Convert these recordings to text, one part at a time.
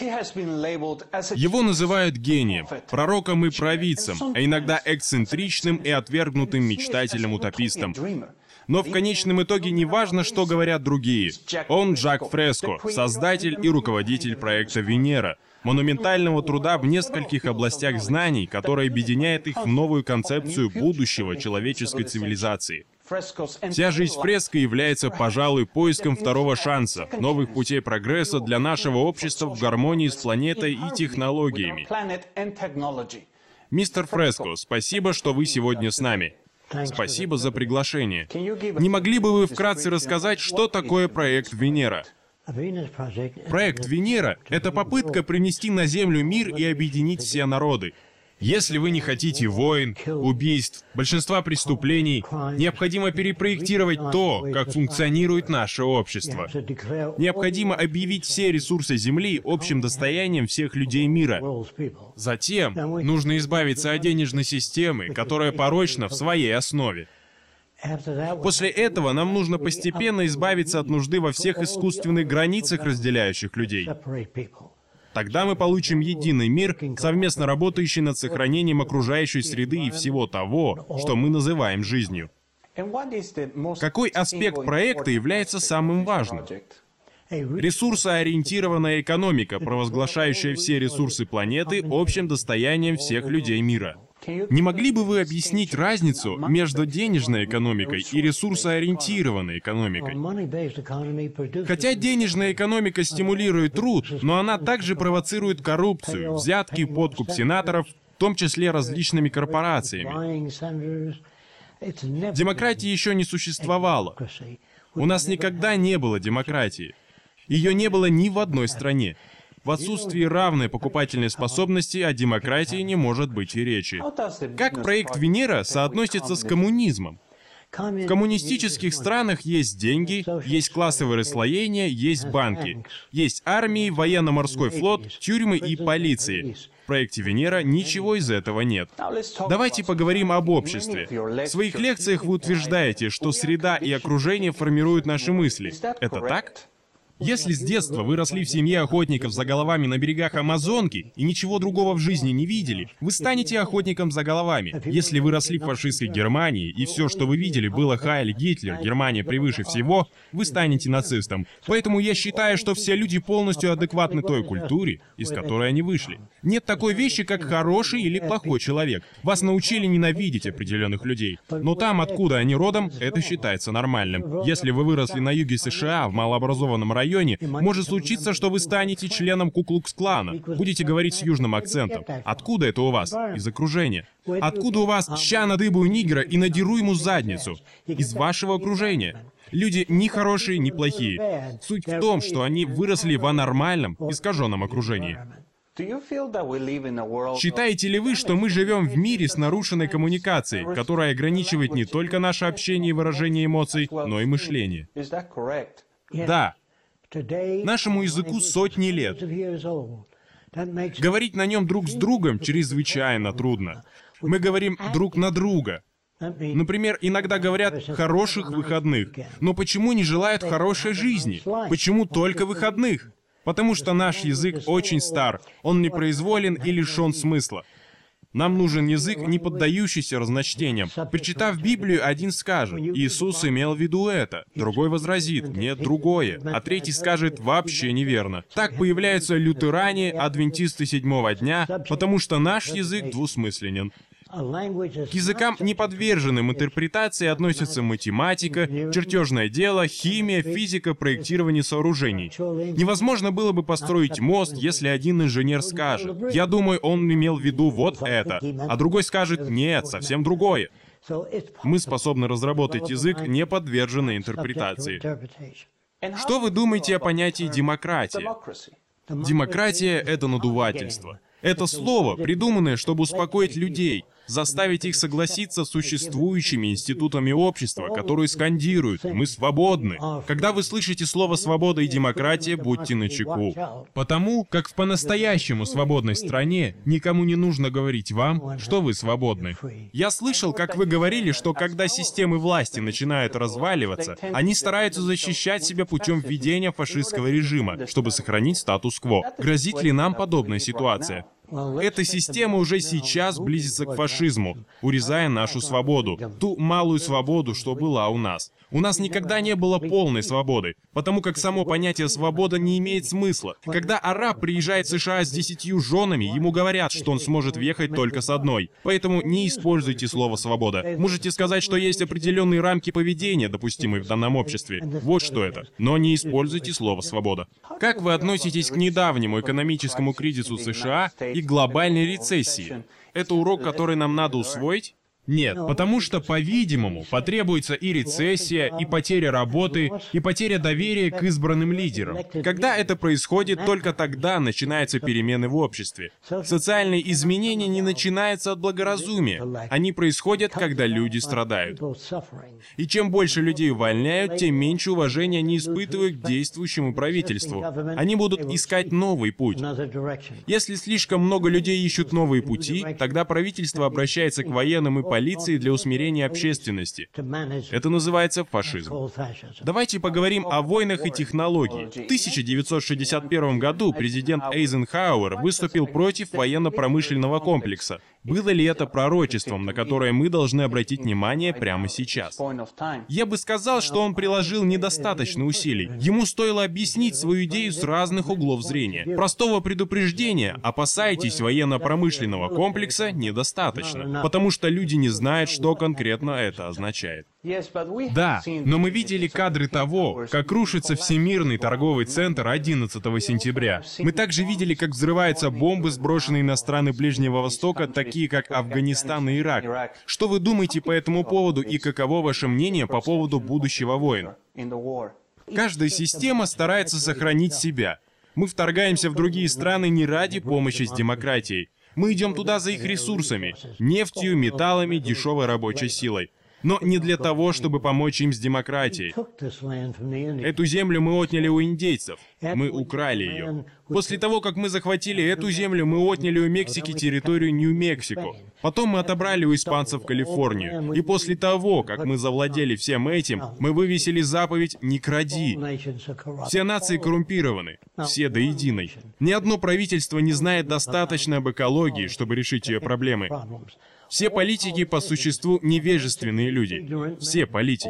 Его называют гением, пророком и провидцем, а иногда эксцентричным и отвергнутым мечтателем-утопистом. Но в конечном итоге не важно, что говорят другие. Он Джак Фреско, создатель и руководитель проекта «Венера», монументального труда в нескольких областях знаний, который объединяет их в новую концепцию будущего человеческой цивилизации. Вся жизнь фреска является, пожалуй, поиском второго шанса, новых путей прогресса для нашего общества в гармонии с планетой и технологиями. Мистер Фреско, спасибо, что вы сегодня с нами. Спасибо за приглашение. Не могли бы вы вкратце рассказать, что такое проект Венера? Проект Венера — это попытка принести на Землю мир и объединить все народы. Если вы не хотите войн, убийств, большинства преступлений, необходимо перепроектировать то, как функционирует наше общество. Необходимо объявить все ресурсы Земли общим достоянием всех людей мира. Затем нужно избавиться от денежной системы, которая порочна в своей основе. После этого нам нужно постепенно избавиться от нужды во всех искусственных границах, разделяющих людей. Тогда мы получим единый мир, совместно работающий над сохранением окружающей среды и всего того, что мы называем жизнью. Какой аспект проекта является самым важным? Ресурсоориентированная экономика, провозглашающая все ресурсы планеты общим достоянием всех людей мира. Не могли бы вы объяснить разницу между денежной экономикой и ресурсоориентированной экономикой? Хотя денежная экономика стимулирует труд, но она также провоцирует коррупцию, взятки, подкуп сенаторов, в том числе различными корпорациями. Демократии еще не существовало. У нас никогда не было демократии. Ее не было ни в одной стране. В отсутствии равной покупательной способности о демократии не может быть и речи. Как проект Венера соотносится с коммунизмом? В коммунистических странах есть деньги, есть классовое расслоение, есть банки, есть армии, военно-морской флот, тюрьмы и полиции. В проекте Венера ничего из этого нет. Давайте поговорим об обществе. В своих лекциях вы утверждаете, что среда и окружение формируют наши мысли. Это так? Если с детства вы росли в семье охотников за головами на берегах Амазонки и ничего другого в жизни не видели, вы станете охотником за головами. Если вы росли в фашистской Германии и все, что вы видели, было Хайль Гитлер, Германия превыше всего, вы станете нацистом. Поэтому я считаю, что все люди полностью адекватны той культуре, из которой они вышли. Нет такой вещи, как хороший или плохой человек. Вас научили ненавидеть определенных людей. Но там, откуда они родом, это считается нормальным. Если вы выросли на юге США, в малообразованном районе, районе, может случиться, что вы станете членом Куклукс-клана. Будете говорить с южным акцентом. Откуда это у вас? Из окружения. Откуда у вас «ща надыбую нигера и надеру ему задницу»? Из вашего окружения. Люди ни хорошие, ни плохие. Суть в том, что они выросли в анормальном, искаженном окружении. Считаете ли вы, что мы живем в мире с нарушенной коммуникацией, которая ограничивает не только наше общение и выражение эмоций, но и мышление? Да. Нашему языку сотни лет. Говорить на нем друг с другом чрезвычайно трудно. Мы говорим друг на друга. Например, иногда говорят «хороших выходных». Но почему не желают хорошей жизни? Почему только выходных? Потому что наш язык очень стар, он непроизволен и лишен смысла. Нам нужен язык, не поддающийся разночтениям. Прочитав Библию, один скажет, Иисус имел в виду это, другой возразит, нет, другое, а третий скажет, вообще неверно. Так появляются лютеране, адвентисты седьмого дня, потому что наш язык двусмысленен. К языкам, не подверженным интерпретации, относятся математика, чертежное дело, химия, физика, проектирование сооружений. Невозможно было бы построить мост, если один инженер скажет, «Я думаю, он имел в виду вот это», а другой скажет, «Нет, совсем другое». Мы способны разработать язык, не подверженный интерпретации. Что вы думаете о понятии демократия? Демократия — это надувательство. Это слово, придуманное, чтобы успокоить людей. Заставить их согласиться с существующими институтами общества, которые скандируют «Мы свободны». Когда вы слышите слово «свобода» и «демократия», будьте начеку. Потому как в по-настоящему свободной стране никому не нужно говорить вам, что вы свободны. Я слышал, как вы говорили, что когда системы власти начинают разваливаться, они стараются защищать себя путем введения фашистского режима, чтобы сохранить статус-кво. Грозит ли нам подобная ситуация? Эта система уже сейчас близится к фашизму, урезая нашу свободу, ту малую свободу, что была у нас. У нас никогда не было полной свободы, потому как само понятие «свобода» не имеет смысла. Когда араб приезжает в США с десятью женами, ему говорят, что он сможет въехать только с одной. Поэтому не используйте слово «свобода». Можете сказать, что есть определенные рамки поведения, допустимые в данном обществе. Вот что это. Но не используйте слово «свобода». Как вы относитесь к недавнему экономическому кризису США и глобальной рецессии? Это урок, который нам надо усвоить? Нет, потому что, по-видимому, потребуется и рецессия, и потеря работы, и потеря доверия к избранным лидерам. Когда это происходит, только тогда начинаются перемены в обществе. Социальные изменения не начинаются от благоразумия. Они происходят, когда люди страдают. И чем больше людей увольняют, тем меньше уважения они испытывают к действующему правительству. Они будут искать новый путь. Если слишком много людей ищут новые пути, тогда правительство обращается к военным и полиции для усмирения общественности. Это называется фашизм. Давайте поговорим о войнах и технологии. В 1961 году президент Эйзенхауэр выступил против военно-промышленного комплекса. Было ли это пророчеством, на которое мы должны обратить внимание прямо сейчас? Я бы сказал, что он приложил недостаточно усилий. Ему стоило объяснить свою идею с разных углов зрения. Простого предупреждения «опасайтесь военно-промышленного комплекса» недостаточно, потому что люди не знают, что конкретно это означает. Да, но мы видели кадры того, как рушится Всемирный торговый центр 11 сентября. Мы также видели, как взрываются бомбы, сброшенные на страны Ближнего Востока, такие как Афганистан и Ирак. Что вы думаете по этому поводу и каково ваше мнение по поводу будущего войн? Каждая система старается сохранить себя. Мы вторгаемся в другие страны не ради помощи с демократией. Мы идем туда за их ресурсами, нефтью, металлами, дешевой рабочей силой но не для того, чтобы помочь им с демократией. Эту землю мы отняли у индейцев, мы украли ее. После того, как мы захватили эту землю, мы отняли у Мексики территорию Нью-Мексико. Потом мы отобрали у испанцев Калифорнию. И после того, как мы завладели всем этим, мы вывесили заповедь «Не кради». Все нации коррумпированы, все до единой. Ни одно правительство не знает достаточно об экологии, чтобы решить ее проблемы. Все политики по существу невежественные люди. Все политики.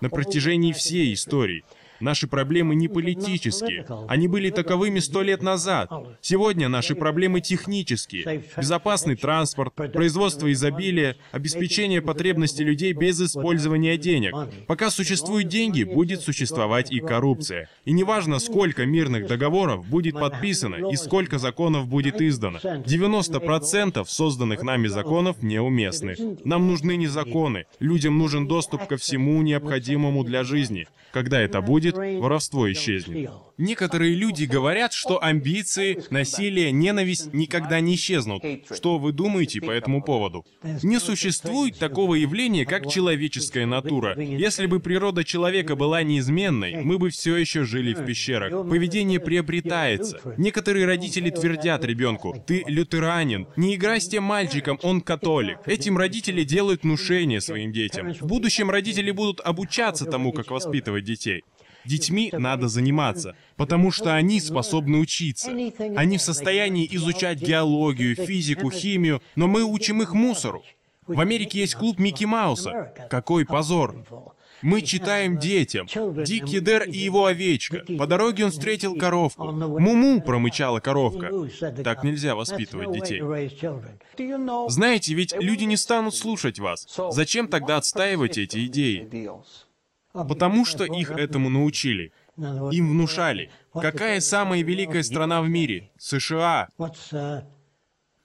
На протяжении всей истории. Наши проблемы не политические. Они были таковыми сто лет назад. Сегодня наши проблемы технические. Безопасный транспорт, производство изобилия, обеспечение потребностей людей без использования денег. Пока существуют деньги, будет существовать и коррупция. И неважно, сколько мирных договоров будет подписано и сколько законов будет издано. 90% созданных нами законов неуместны. Нам нужны не законы. Людям нужен доступ ко всему необходимому для жизни. Когда это будет, воровство исчезнет. Некоторые люди говорят, что амбиции, насилие, ненависть никогда не исчезнут. Что вы думаете по этому поводу? Не существует такого явления, как человеческая натура. Если бы природа человека была неизменной, мы бы все еще жили в пещерах. Поведение приобретается. Некоторые родители твердят ребенку, ты лютеранин, не играй с тем мальчиком, он католик. Этим родители делают внушение своим детям. В будущем родители будут обучаться тому, как воспитывать детей. Детьми надо заниматься, потому что они способны учиться. Они в состоянии изучать геологию, физику, химию, но мы учим их мусору. В Америке есть клуб Микки Мауса. Какой позор. Мы читаем детям. Дикий Дер и его овечка. По дороге он встретил коровку. Муму промычала коровка. Так нельзя воспитывать детей. Знаете, ведь люди не станут слушать вас. Зачем тогда отстаивать эти идеи? Потому что их этому научили. Им внушали. Какая самая великая страна в мире? США.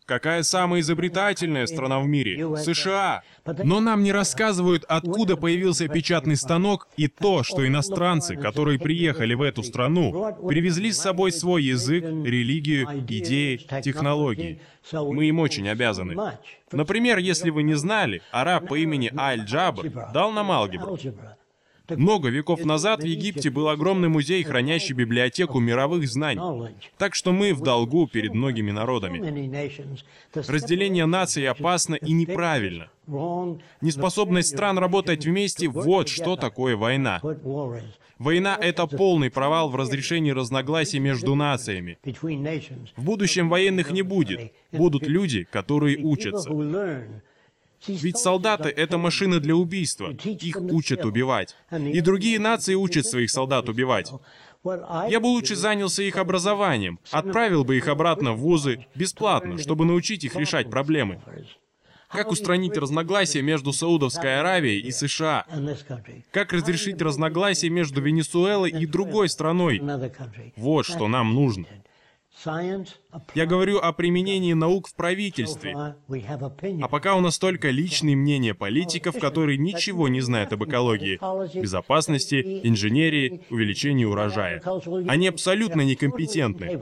Какая самая изобретательная страна в мире? США. Но нам не рассказывают, откуда появился печатный станок и то, что иностранцы, которые приехали в эту страну, привезли с собой свой язык, религию, идеи, технологии. Мы им очень обязаны. Например, если вы не знали, араб по имени Аль-Джабр дал нам алгебру. Много веков назад в Египте был огромный музей, хранящий библиотеку мировых знаний. Так что мы в долгу перед многими народами. Разделение наций опасно и неправильно. Неспособность стран работать вместе — вот что такое война. Война — это полный провал в разрешении разногласий между нациями. В будущем военных не будет. Будут люди, которые учатся. Ведь солдаты — это машины для убийства. Их учат убивать. И другие нации учат своих солдат убивать. Я бы лучше занялся их образованием, отправил бы их обратно в вузы бесплатно, чтобы научить их решать проблемы. Как устранить разногласия между Саудовской Аравией и США? Как разрешить разногласия между Венесуэлой и другой страной? Вот что нам нужно. Я говорю о применении наук в правительстве. А пока у нас только личные мнения политиков, которые ничего не знают об экологии, безопасности, инженерии, увеличении урожая. Они абсолютно некомпетентны.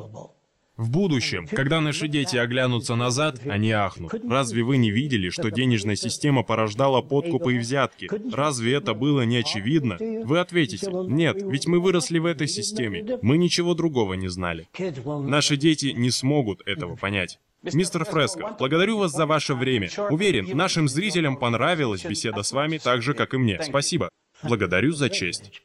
В будущем, когда наши дети оглянутся назад, они ахнут. Разве вы не видели, что денежная система порождала подкупы и взятки? Разве это было не очевидно? Вы ответите, нет, ведь мы выросли в этой системе. Мы ничего другого не знали. Наши дети не смогут этого понять. Мистер Фреско, благодарю вас за ваше время. Уверен, нашим зрителям понравилась беседа с вами так же, как и мне. Спасибо. Благодарю за честь.